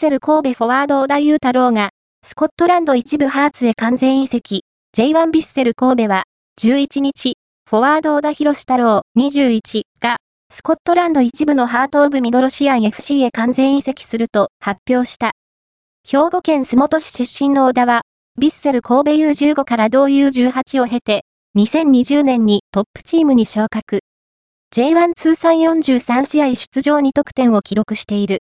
セル神戸フォワード小田裕太郎が、スコットランド一部ハーツへ完全移籍、J1 ビッセル神戸は、11日、フォワード小田博太郎21が、スコットランド一部のハートオブミドロシアン FC へ完全移籍すると発表した。兵庫県洲本市出身の小田は、ビッセル神戸 U15 から同 U18 を経て、2020年にトップチームに昇格。J1 通算43試合出場2得点を記録している。